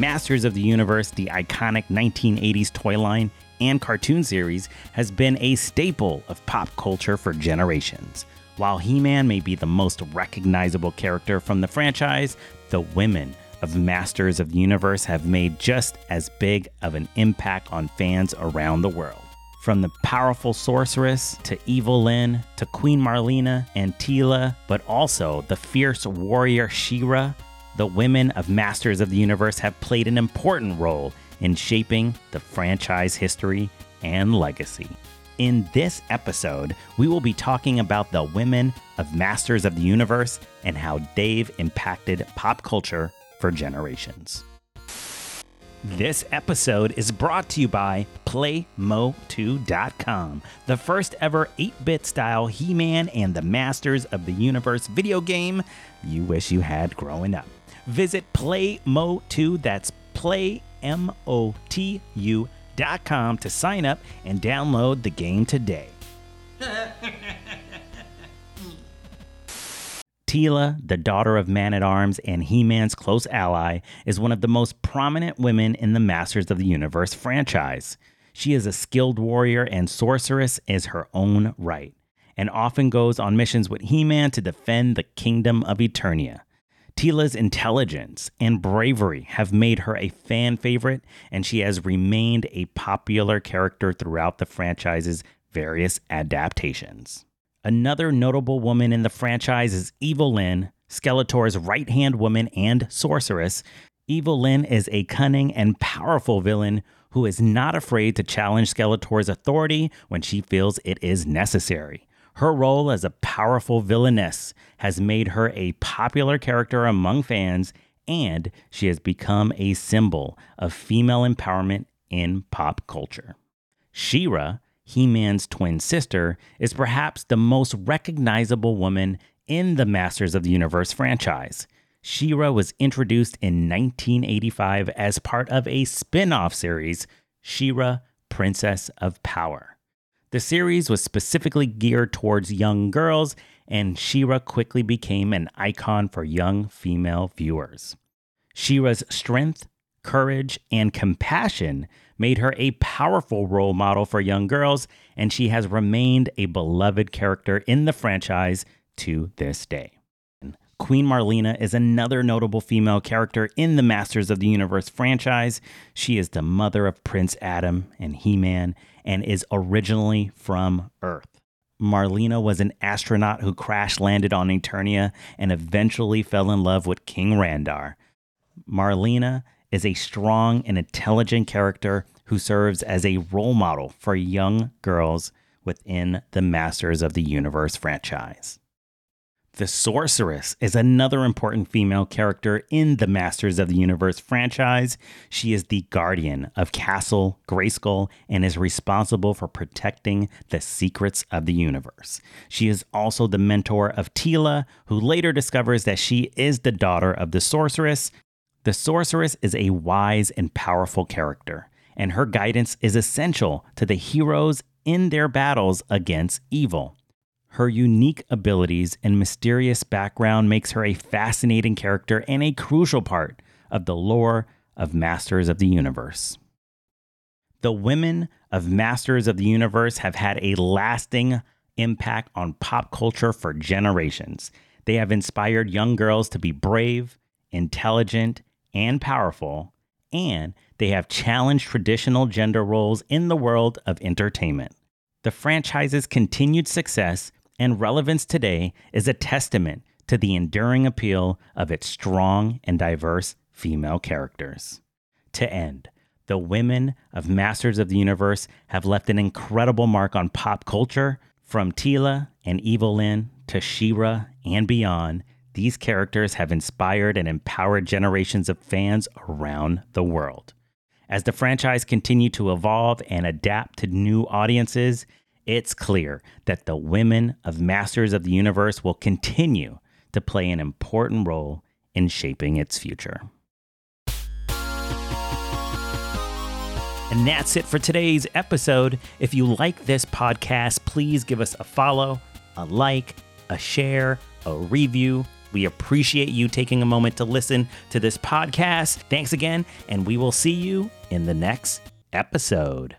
Masters of the Universe, the iconic 1980s toy line and cartoon series, has been a staple of pop culture for generations. While He Man may be the most recognizable character from the franchise, the women of Masters of the Universe have made just as big of an impact on fans around the world. From the powerful sorceress to Evil-Lyn to Queen Marlena and Teela, but also the fierce warrior She-Ra, the women of Masters of the Universe have played an important role in shaping the franchise history and legacy. In this episode, we will be talking about the women of Masters of the Universe and how they've impacted pop culture for generations. This episode is brought to you by PlayMOTU.com, the first ever 8 bit style He Man and the Masters of the Universe video game you wish you had growing up. Visit PlayMOTU, that's Play M O T U com to sign up and download the game today. Teela, the daughter of Man at Arms and He Man's close ally, is one of the most prominent women in the Masters of the Universe franchise. She is a skilled warrior and sorceress is her own right, and often goes on missions with He Man to defend the kingdom of Eternia. Teela's intelligence and bravery have made her a fan favorite, and she has remained a popular character throughout the franchise's various adaptations. Another notable woman in the franchise is Evil-Lyn, Skeletor's right hand woman and sorceress. Evil-Lyn is a cunning and powerful villain who is not afraid to challenge Skeletor's authority when she feels it is necessary. Her role as a powerful villainess has made her a popular character among fans, and she has become a symbol of female empowerment in pop culture. She-Ra, He Man's twin sister, is perhaps the most recognizable woman in the Masters of the Universe franchise. She-Ra was introduced in 1985 as part of a spin off series, She-Ra, Princess of Power. The series was specifically geared towards young girls, and She-Ra quickly became an icon for young female viewers. She-Ra's strength, courage, and compassion made her a powerful role model for young girls, and she has remained a beloved character in the franchise to this day. Queen Marlena is another notable female character in the Masters of the Universe franchise. She is the mother of Prince Adam and He Man and is originally from Earth. Marlena was an astronaut who crash landed on Eternia and eventually fell in love with King Randor. Marlena is a strong and intelligent character who serves as a role model for young girls within the Masters of the Universe franchise. The Sorceress is another important female character in the Masters of the Universe franchise. She is the guardian of Castle Grayskull and is responsible for protecting the secrets of the universe. She is also the mentor of Teela, who later discovers that she is the daughter of the Sorceress. The Sorceress is a wise and powerful character, and her guidance is essential to the heroes in their battles against evil. Her unique abilities and mysterious background makes her a fascinating character and a crucial part of the lore of Masters of the Universe. The women of Masters of the Universe have had a lasting impact on pop culture for generations. They have inspired young girls to be brave, intelligent, and powerful, and they have challenged traditional gender roles in the world of entertainment. The franchise's continued success and relevance today is a testament to the enduring appeal of its strong and diverse female characters. To end, the women of Masters of the Universe have left an incredible mark on pop culture. From Teela and Evil-Lyn to She-Ra and beyond, these characters have inspired and empowered generations of fans around the world. As the franchise continued to evolve and adapt to new audiences, it's clear that the women of Masters of the Universe will continue to play an important role in shaping its future. And that's it for today's episode. If you like this podcast, please give us a follow, a like, a share, a review, We appreciate you taking a moment to listen to this podcast. Thanks again, and we will see you in the next episode.